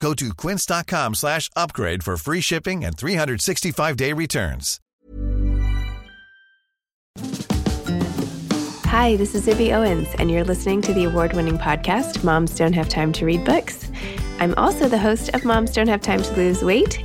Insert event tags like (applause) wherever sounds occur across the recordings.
Go to quince.com slash upgrade for free shipping and 365-day returns. Hi, this is Zibby Owens, and you're listening to the award winning podcast, Moms Don't Have Time to Read Books. I'm also the host of Moms Don't Have Time to Lose Weight,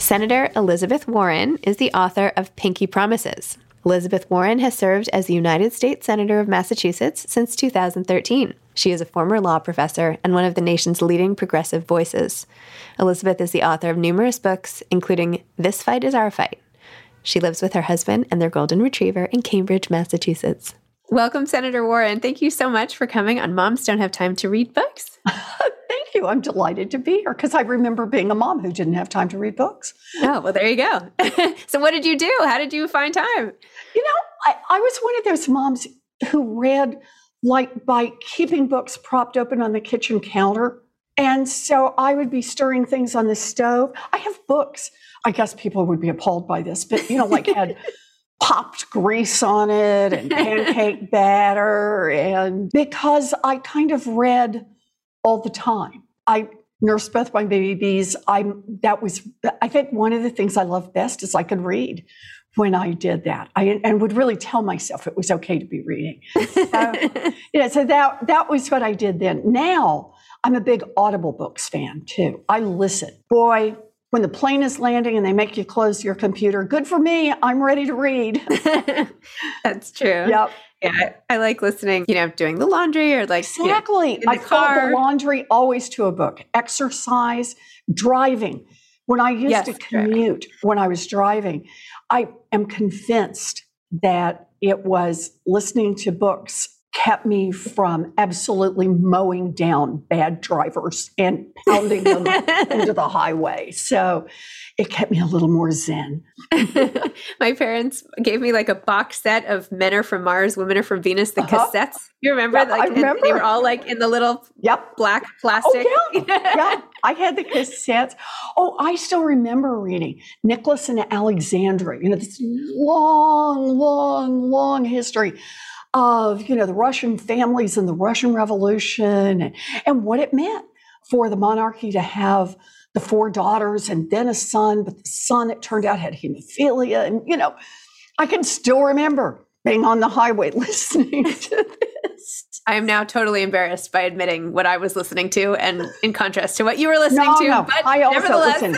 Senator Elizabeth Warren is the author of Pinky Promises. Elizabeth Warren has served as the United States Senator of Massachusetts since 2013. She is a former law professor and one of the nation's leading progressive voices. Elizabeth is the author of numerous books, including This Fight is Our Fight. She lives with her husband and their golden retriever in Cambridge, Massachusetts. Welcome, Senator Warren. Thank you so much for coming on Moms Don't Have Time to Read Books. (laughs) Thank you. I'm delighted to be here because I remember being a mom who didn't have time to read books. Oh, well, there you go. (laughs) so, what did you do? How did you find time? You know, I, I was one of those moms who read like by keeping books propped open on the kitchen counter. And so I would be stirring things on the stove. I have books. I guess people would be appalled by this, but you know, like had (laughs) popped grease on it and pancake (laughs) batter. And because I kind of read all the time. I nursed both my babies. I that was I think one of the things I love best is I could read when I did that. I and would really tell myself it was okay to be reading. so, (laughs) yeah, so that that was what I did then. Now I'm a big Audible books fan too. I listen. Boy, when the plane is landing and they make you close your computer, good for me. I'm ready to read. (laughs) That's true. Yep. Yeah, I, I, like listening, you know, doing the laundry or like exactly. You know, I follow the laundry always to a book. Exercise, driving. When I used yes, to commute, correct. when I was driving, I am convinced that it was listening to books kept me from absolutely mowing down bad drivers and pounding them (laughs) into the highway. So it kept me a little more zen. (laughs) My parents gave me like a box set of Men Are From Mars, Women Are From Venus, the uh-huh. cassettes. You remember? Yeah, like, I remember. They were all like in the little yep. black plastic. Oh, yeah. (laughs) yeah. I had the cassettes. Oh, I still remember reading Nicholas and Alexandra. You know, this long, long, long history of you know the Russian families and the Russian Revolution and, and what it meant for the monarchy to have the four daughters and then a son, but the son, it turned out, had hemophilia. And, you know, I can still remember being on the highway (laughs) listening to this. I am now totally embarrassed by admitting what I was listening to, and in contrast to what you were listening no, to. No, but I also listen.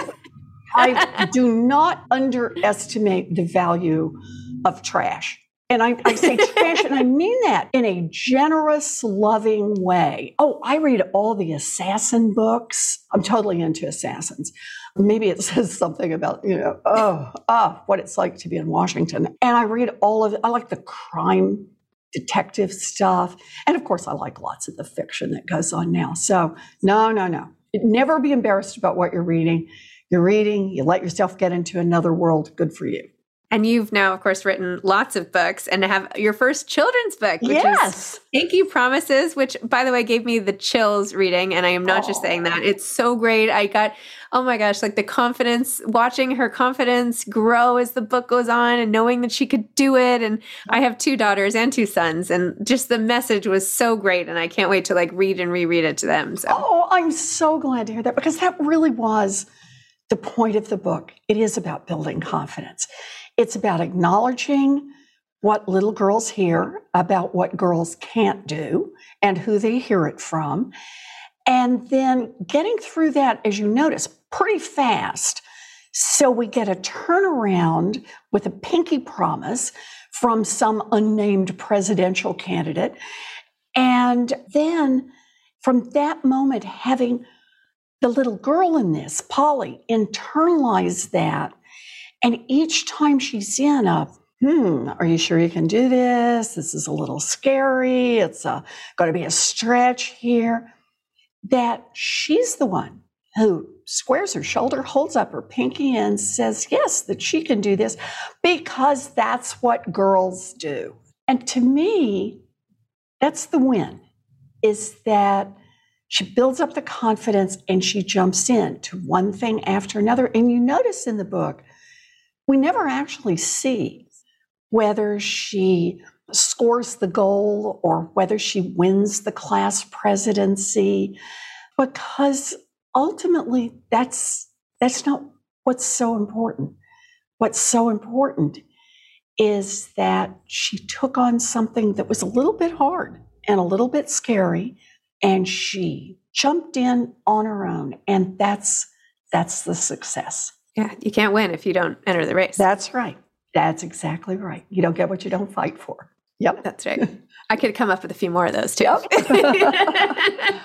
I do not underestimate the value of trash. And I, I say (laughs) trash, and I mean that in a generous, loving way. Oh, I read all the assassin books. I'm totally into assassins. Maybe it (laughs) says something about, you know, oh, oh, what it's like to be in Washington. And I read all of it. I like the crime detective stuff. And of course, I like lots of the fiction that goes on now. So, no, no, no. Never be embarrassed about what you're reading. You're reading, you let yourself get into another world. Good for you. And you've now, of course, written lots of books and have your first children's book, which yes. is Pinky Promises, which, by the way, gave me the chills reading. And I am not just saying that. It's so great. I got, oh my gosh, like the confidence, watching her confidence grow as the book goes on and knowing that she could do it. And I have two daughters and two sons. And just the message was so great. And I can't wait to like read and reread it to them. So. Oh, I'm so glad to hear that because that really was the point of the book. It is about building confidence. It's about acknowledging what little girls hear about what girls can't do and who they hear it from. And then getting through that, as you notice, pretty fast. So we get a turnaround with a pinky promise from some unnamed presidential candidate. And then from that moment, having the little girl in this, Polly, internalize that and each time she's in a, hmm, are you sure you can do this? This is a little scary. It's uh, going to be a stretch here. That she's the one who squares her shoulder, holds up her pinky, and says, yes, that she can do this because that's what girls do. And to me, that's the win, is that she builds up the confidence and she jumps in to one thing after another. And you notice in the book, we never actually see whether she scores the goal or whether she wins the class presidency because ultimately that's that's not what's so important. What's so important is that she took on something that was a little bit hard and a little bit scary and she jumped in on her own and that's that's the success yeah, you can't win if you don't enter the race. That's right. That's exactly right. You don't get what you don't fight for. Yep. That's right. I could come up with a few more of those too. Yep. (laughs)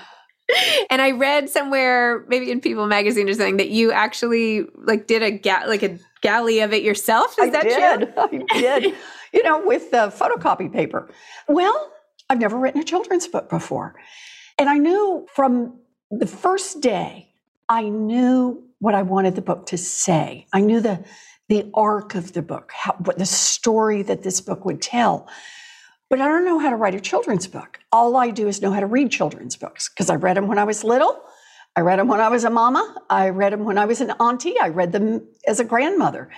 and I read somewhere, maybe in People magazine or something, that you actually like did a ga- like a galley of it yourself. Is I that did. true? (laughs) I did. you know, with the photocopy paper. Well, I've never written a children's book before. And I knew from the first day, I knew what I wanted the book to say. I knew the the arc of the book, how, what the story that this book would tell. But I don't know how to write a children's book. All I do is know how to read children's books because I read them when I was little. I read them when I was a mama. I read them when I was an auntie. I read them as a grandmother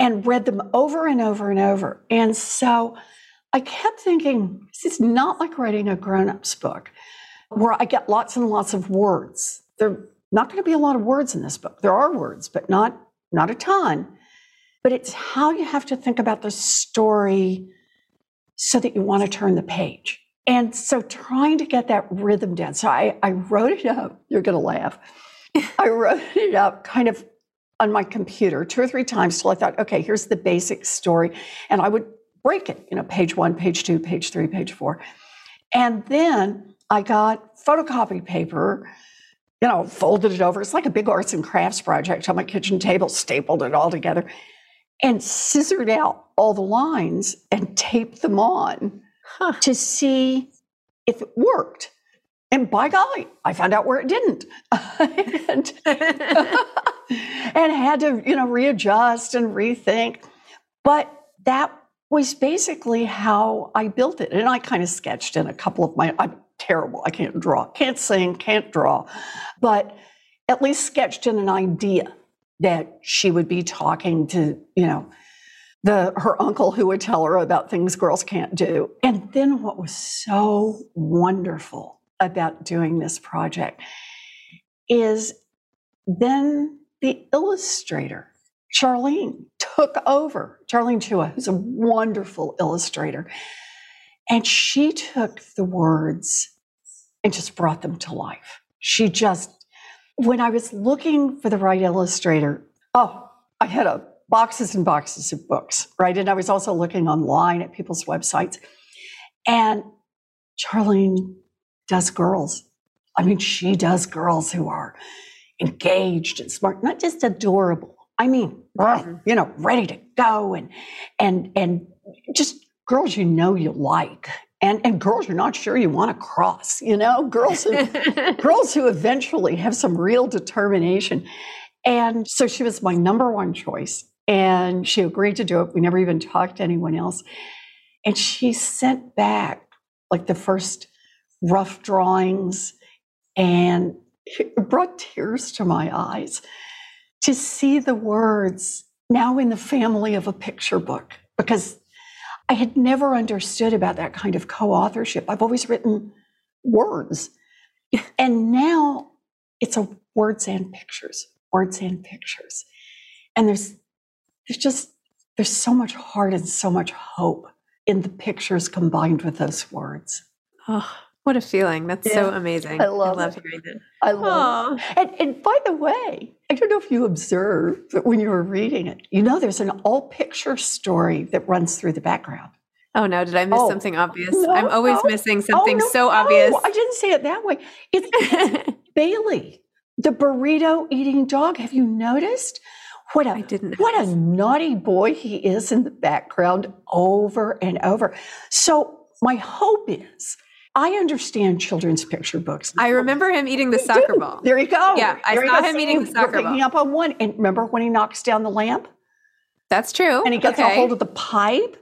and read them over and over and over. And so I kept thinking, this is not like writing a grown up's book where I get lots and lots of words. They're not going to be a lot of words in this book. There are words, but not not a ton. But it's how you have to think about the story so that you want to turn the page. And so trying to get that rhythm down. So I, I wrote it up. You're going to laugh. (laughs) I wrote it up kind of on my computer two or three times till I thought, okay, here's the basic story. And I would break it, you know, page one, page two, page three, page four. And then I got photocopy paper you know, folded it over. It's like a big arts and crafts project on my kitchen table, stapled it all together, and scissored out all the lines and taped them on huh. to see if it worked. And by golly, I found out where it didn't. (laughs) and, (laughs) and had to, you know, readjust and rethink. But that was basically how I built it. And I kind of sketched in a couple of my, I'm terrible. I can't draw, can't sing, can't draw, but at least sketched in an idea that she would be talking to, you know, the her uncle who would tell her about things girls can't do. And then what was so wonderful about doing this project is then the illustrator, Charlene, took over. Charlene Chua, who's a wonderful illustrator. And she took the words and just brought them to life. She just, when I was looking for the right illustrator, oh, I had a boxes and boxes of books, right? And I was also looking online at people's websites. And Charlene does girls. I mean, she does girls who are engaged and smart, not just adorable. I mean, you know, ready to go and and and just girls you know you like. And, and girls you're not sure you want to cross, you know, girls who, (laughs) girls who eventually have some real determination. And so she was my number one choice. And she agreed to do it. We never even talked to anyone else. And she sent back like the first rough drawings and it (laughs) brought tears to my eyes to see the words now in the family of a picture book because I had never understood about that kind of co authorship. I've always written words. And now it's a words and pictures, words and pictures. And there's there's just there's so much heart and so much hope in the pictures combined with those words. Oh, what a feeling. That's Yeah. so amazing. I love love it. hearing that. I love it. And, and by the way, I don't know if you observed, but when you were reading it, you know there's an all picture story that runs through the background. Oh no, did I miss Oh, something obvious? no, I'm always no. missing oh, something Oh, no, so obvious. I didn't say it that way. It's (laughs) Bailey, the burrito eating dog. Have you noticed? What a I didn't what a naughty boy he is in the background over and over. So my hope is I understand children's picture books. I remember him eating the soccer ball. There you go. Yeah, I There saw him eating the soccer picking ball. up on one. And remember when he knocks down the lamp That's true. and he gets okay. a hold of the pipe,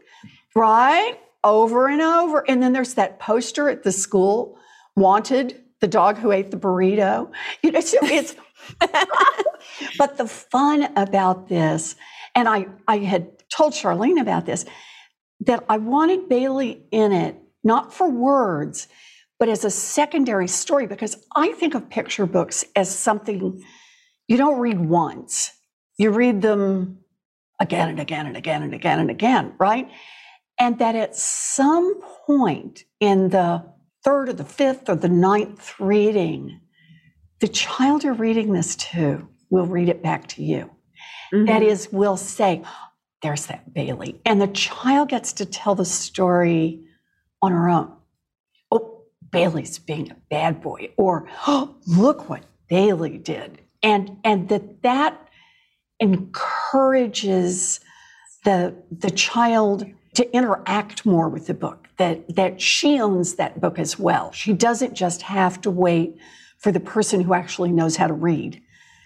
right? Over and over. And then there's that poster at the school, wanted the dog who ate the burrito. You know, so it's (laughs) but the fun about this, and I, I had told Charlene about this, that I wanted Bailey in it, not for words, but as a secondary story, because I think of picture books as something you don't read once. You read them again and again and again and again and again, right? And that at some point in the third or the fifth or the ninth reading, the child you're reading this to will read it back to you. Mhm. That is, will say, There's that Bailey. And the child gets to tell the story on her own. Oh, Bailey's being a bad boy. Or, oh, (gasps) look what Bailey did. And, and that that encourages the, the child to interact more with the book, that, that she owns that book as well. She doesn't just have to wait for the person who actually knows how to read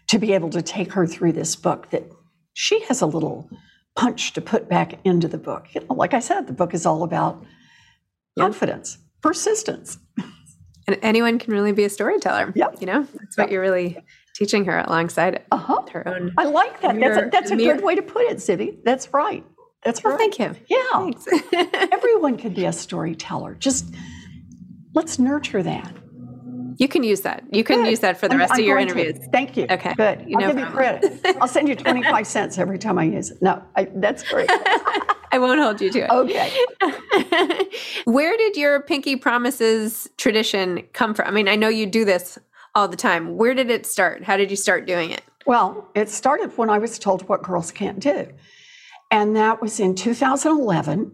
to be able to take her through this book, that she has a little punch to put back into the book. You know, like I said, the book is all about confidence, persistence. And anyone can really be a storyteller. Yep. You know, that's what you're really teaching her alongside Uh-huh. her own. I like that. That's a, that's a mirror. good way to put it, Zibby. That's right. That's Well, right. thank you. Yeah. Thanks. (laughs) Everyone can be a storyteller. Just let's nurture that. You can use that. You can Good. use that for the I'm- rest I'm of your going to. interviews. Thank you. Okay. Good. You I'll know give you credit. (laughs) I'll send you 25 cents every time I use it. No, I, that's great. (laughs) I won't hold you to it. Okay. (laughs) Where did your Pinky Promises tradition come from? I mean, I know you do this all the time. Where did it start? How did you start doing it? Well, it started when I was told what girls can't do. And that was in 2011.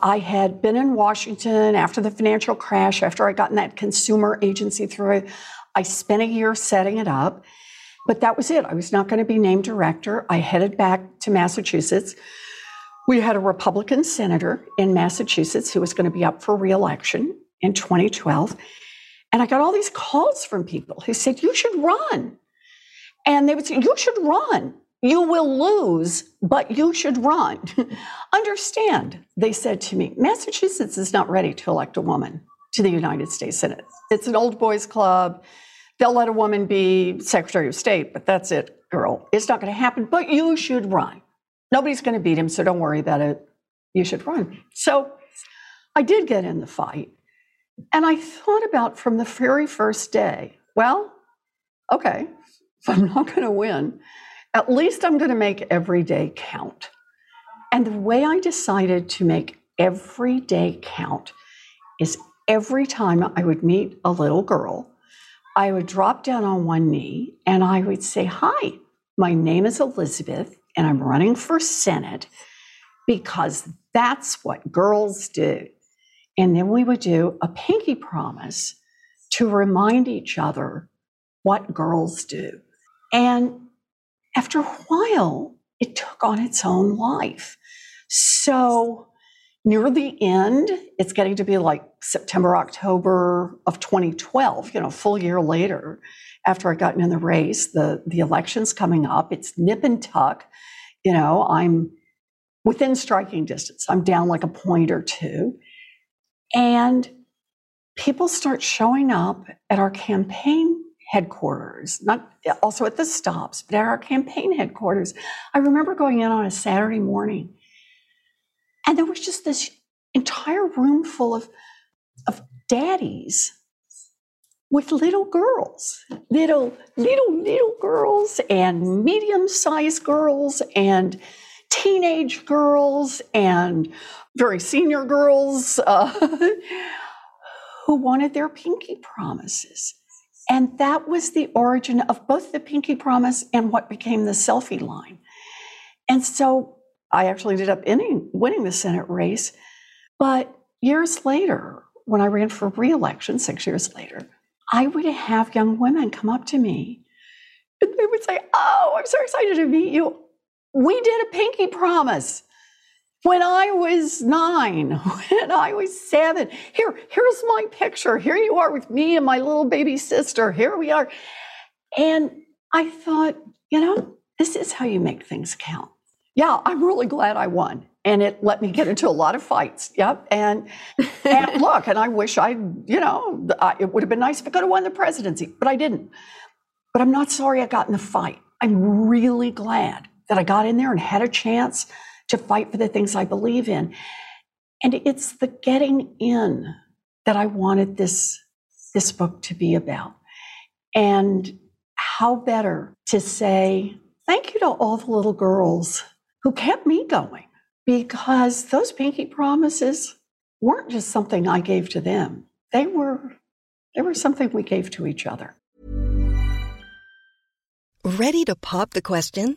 I had been in Washington after the financial crash, after I got in that consumer agency through. I spent a year setting it up, but that was it. I was not going to be named director. I headed back to Massachusetts. We had a Republican senator in Massachusetts who was going to be up for reelection in 2012. And I got all these calls from people who said, You should run. And they would say, You should run. You will lose, but you should run. (laughs) Understand, they said to me, Massachusetts is not ready to elect a woman to the United States Senate. It's an old boys club. They'll let a woman be Secretary of State, but that's it, girl. It's not going to happen, but you should run. Nobody's going to beat him, so don't worry about it. You should run. So I did get in the fight. And I thought about from the very first day, well, okay, if (laughs) I'm not going to win, at least I'm going to make every day count. And the way I decided to make every day count is every time I would meet a little girl, I would drop down on one knee and I would say, Hi, my name is Elizabeth and I'm running for Senate because that's what girls do. And then we would do a pinky promise to remind each other what girls do. And after a while, it took on its own life. So near the end, it's getting to be like September, October of 2012, you know, full year later, after I'd gotten in the race, the, the election's coming up. It's nip and tuck. You know, I'm within striking distance. I'm down like a point or two. And people start showing up at our campaign headquarters, not also at the stops, but at our campaign headquarters. I remember going in on a Saturday morning, and there was just this entire room full of, of daddies with little girls, little, little, little girls, and medium sized girls, and teenage girls, and very senior girls uh, (laughs) who wanted their pinky promises. And that was the origin of both the pinky promise and what became the selfie line. And so I actually ended up winning, winning the Senate race. But years later, when I ran for reelection, six years later, I would have young women come up to me and they would say, Oh, I'm so excited to meet you. We did a pinky promise when I was nine, (laughs) when I was seven. Here, here's my picture. Here you are with me and my little baby sister. Here we are. And I thought, you know, this is how you make things count. Yeah, I'm really glad I won. And it let me get into a lot of fights. Yep. And, and (laughs) look, and I wish I, you know, it would have been nice if I could have won the presidency, but I didn't. But I'm not sorry I got in the fight. I'm really glad that I got in there and had a chance to fight for the things I believe in. And it's the getting in that I wanted this, this book to be about. And how better to say thank you to all the little girls who kept me going because those pinky promises weren't just something I gave to them. They were they were something we gave to each other. Ready to pop the question?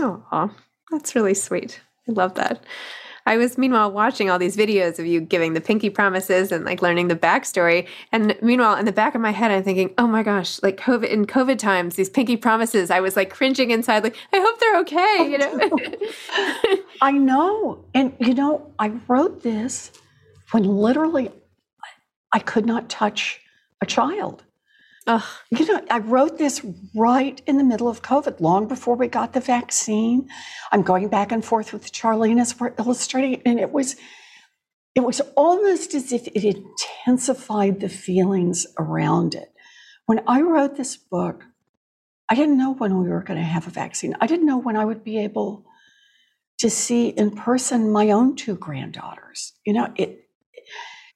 Aw, that's really sweet. I love that. I was meanwhile watching all these videos of you giving the pinky promises and like learning the backstory. And meanwhile, in the back of my head, I'm thinking, oh my gosh, like COVID in COVID times, these pinky promises, I was like cringing inside, like, I hope they're okay, you know? (laughs) I know. And you know, I wrote this when literally I could not touch a child. Ugh. You know, I wrote this right in the middle of COVID, long before we got the vaccine. I'm going back and forth with Charlene as we're illustrating, and it was it was almost as if it intensified the feelings around it. When I wrote this book, I didn't know when we were going to have a vaccine. I didn't know when I would be able to see in person my own two granddaughters. You know, it.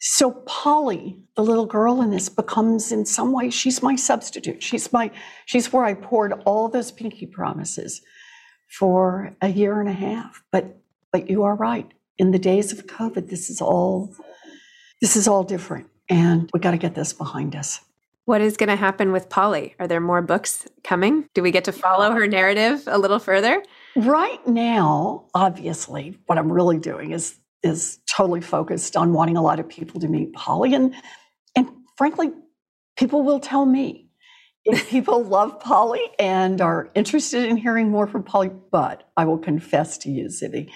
So Polly, the little girl in this, becomes in some way she's my substitute. She's my she's where I poured all those pinky promises for a year and a half. But but you are right. In the days of COVID, this is all this is all different, and we got to get this behind us. What is going to happen with Polly? Are there more books coming? Do we get to follow her narrative a little further? Right now, obviously, what I'm really doing is is totally focused on wanting a lot of people to meet Polly, and and frankly, people will tell me if (laughs) people love Polly and are interested in hearing more from Polly. But I will confess to you, Zibby,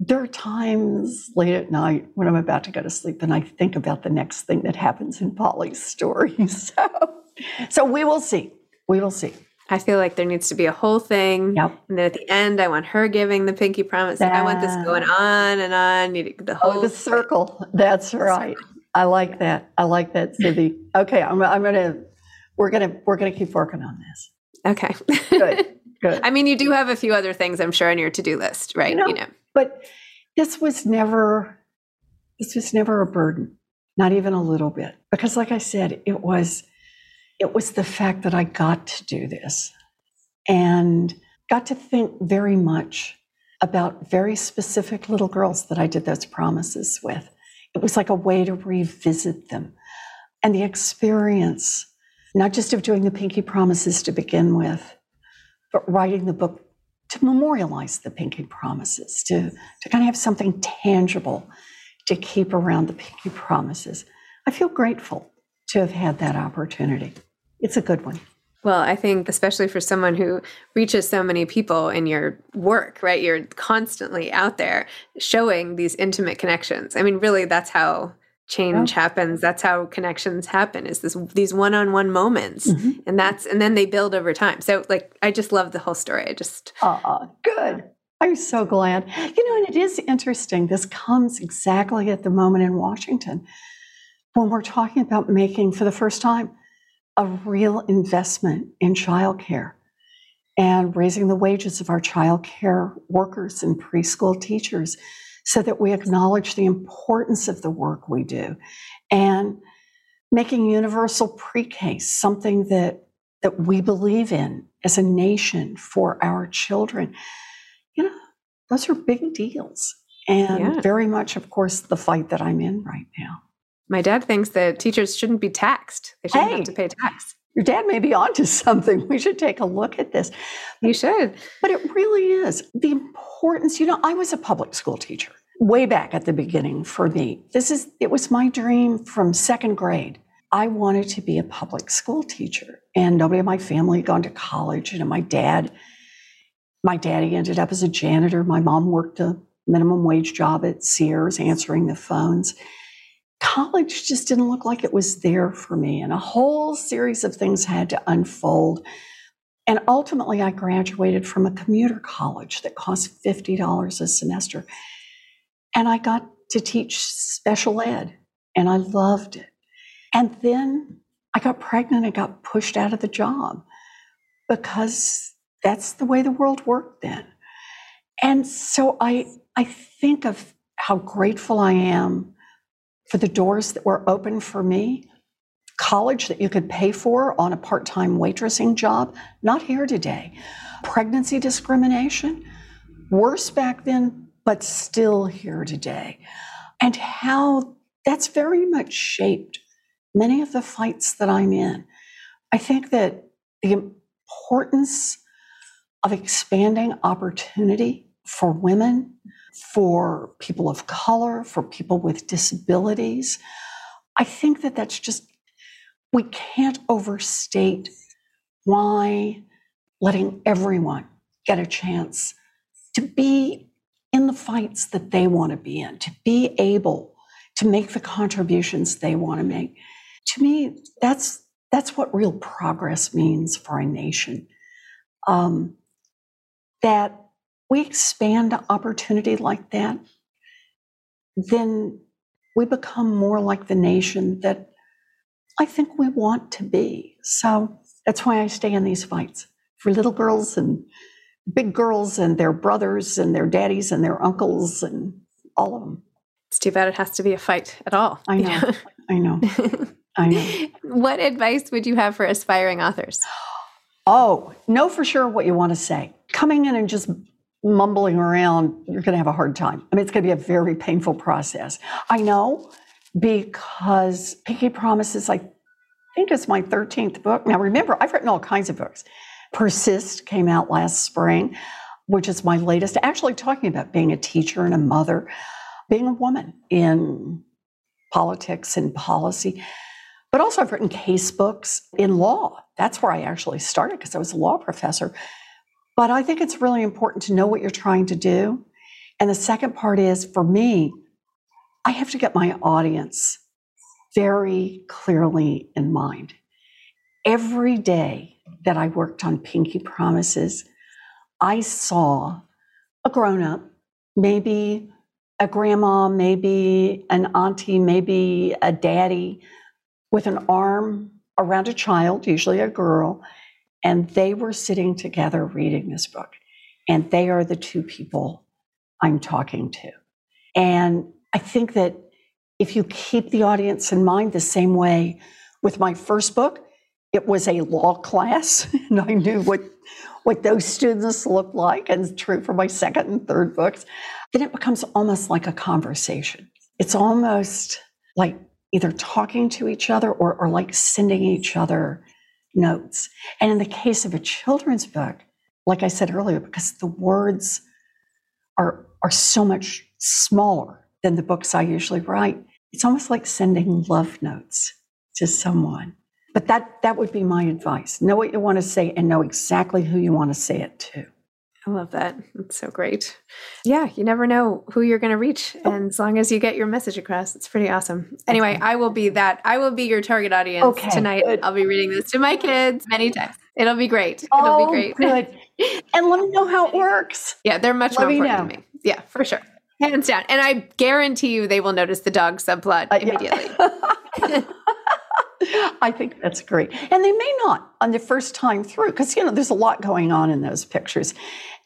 there are times late at night when I'm about to go to sleep and I think about the next thing that happens in Polly's story. (laughs) So, so we will see. We will see. I feel like there needs to be a whole thing. Yep. And then at the end, I want her giving the pinky promise. I want this going on and on. The oh, whole oh, the circle. That's right. I like that. I like that, Zibby. Okay, I'm, I'm gonna. We're gonna. We're gonna keep working on this. Okay. Good. Good. (laughs) I mean, you do have a few other things, I'm sure, on your to do list, right? You know, you know. But this was never. This was never a burden, not even a little bit, because, like I said, it was. It was the fact that I got to do this, and got to think very much about very specific little girls that I did those promises with. It was like a way to revisit them. And the experience, not just of doing the pinky promises to begin with, but writing the book to memorialize the pinky promises, to, to kind of have something tangible to keep around the pinky promises. I feel grateful to have had that opportunity. It's a good one. Well, I think especially for someone who reaches so many people in your work, right? You're constantly out there showing these intimate connections. I mean, really that's how change yeah. happens. That's how connections happen is this these one-on-one moments. Mm-hmm. And that's and then they build over time. So like I just love the whole story. I just uh, good. I'm so glad. You know, and it is interesting. This comes exactly at the moment in Washington when we're talking about making for the first time a real investment in childcare and raising the wages of our childcare workers and preschool teachers so that we acknowledge the importance of the work we do and making universal pre-K something that that we believe in as a nation for our children. You know, those are big deals. And yeah. very much, of course, the fight that I'm in right now. My dad thinks that teachers shouldn't be taxed. They shouldn't hey, have to pay tax. Your dad may be onto (laughs) something. We should take a look at this. You should. But it really is the importance. You know, I was a public school teacher way back at the beginning for me. This is it was my dream from second grade. I wanted to be a public school teacher. And nobody in my family had gone to college. You know, my dad, my daddy ended up as a janitor. My mom worked a minimum wage job at Sears answering the phones college just didn't look like it was there for me. And a whole series of things had to unfold. And ultimately, I graduated from a commuter college that cost $50 a semester. And I got to teach special ed, and I loved it. And then I got pregnant and got pushed out of the job because that's the way the world worked then. And so I, I think of how grateful I am for the doors that were open for me. College that you could pay for on a part time waitressing job, not here today. Pregnancy discrimination, worse back then, but still here today. And how that's very much shaped many of the fights that I'm in. I think that the importance of expanding opportunity for women for people of color, for people with disabilities. I think that that's just, we can't overstate why letting everyone get a chance to be in the fights that they want to be in, to be able to make the contributions they want to make. To me, that's that's what real progress means for a nation. Um, that we expand opportunity like that, then we become more like the nation that I think we want to be. So That's why I stay in these fights for little girls and big girls and their brothers and their daddies and their uncles and all of them. It's too bad it has to be a fight at all. I know. (laughs) I know. I know. What advice would you have for aspiring authors? Oh, know for sure what you want to say. Coming in and just mumbling around, you're going to have a hard time. I mean, it's going to be a very painful process. I know because Pinky Promises, I think it's my 13th book. Now, remember, I've written all kinds of books. Persist came out last spring, which is my latest, actually talking about being a teacher and a mother, being a woman in politics and policy. But also, I've written case books in law. That's where I actually started because I was a law professor. But I think it's really important to know what you're trying to do. And the second part is for me, I have to get my audience very clearly in mind. Every day that I worked on Pinky Promises, I saw a grown up, maybe a grandma, maybe an auntie, maybe a daddy with an arm around a child, usually a girl, and they were sitting together reading this book. And they are the two people I'm talking to. And I think that if you keep the audience in mind the same way with my first book, it was a law class, (laughs) and I knew what, what those students looked like, and true for my second and third books. Then it becomes almost like a conversation. It's almost like either talking to each other or, or like sending each other notes. And in the case of a children's book, like I said earlier, because the words are, are so much smaller than the books I usually write, it's almost like sending love notes to someone. But that, that would be my advice. Know what you want to say and know exactly who you want to say it to. I love that. It's so great. Yeah, you never know who you're going to reach. And as long as you get your message across, it's pretty awesome. Anyway, okay. I will be that. I will be your target audience okay, tonight. Good. I'll be reading this to my kids many times. It'll be great. It'll oh, be great. Good. and let me know how it works. Yeah, they're much let more important to me. Yeah, for sure. Hands down. And I guarantee you they will notice the dog subplot uh, immediately. Yeah. (laughs) I think that's great. And they may not on the first time through, because, you know, there's a lot going on in those pictures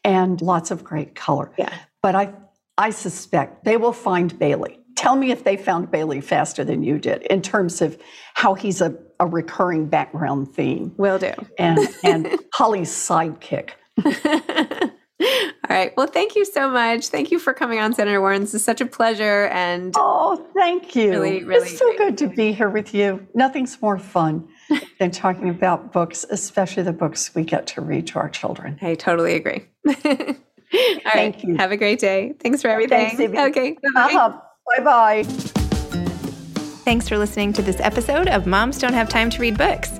and lots of great color. Yeah. But I, I suspect they will find Bailey. Tell me if they found Bailey faster than you did in terms of how he's a, a recurring background theme. Will do. And, and (laughs) Holly's sidekick. (laughs) All right. Well, thank you so much. Thank you for coming on, Senator Warren. This is such a pleasure. And oh, thank you. Really, really it's so good to be here with you. Nothing's more fun (laughs) than talking about books, especially the books we get to read to our children. I totally agree. (laughs) All Thank right. you. Have a great day. Thanks for everything. Thanks, okay. Bye uh-huh. bye. Thanks for listening to this episode of Moms Don't Have Time to Read Books.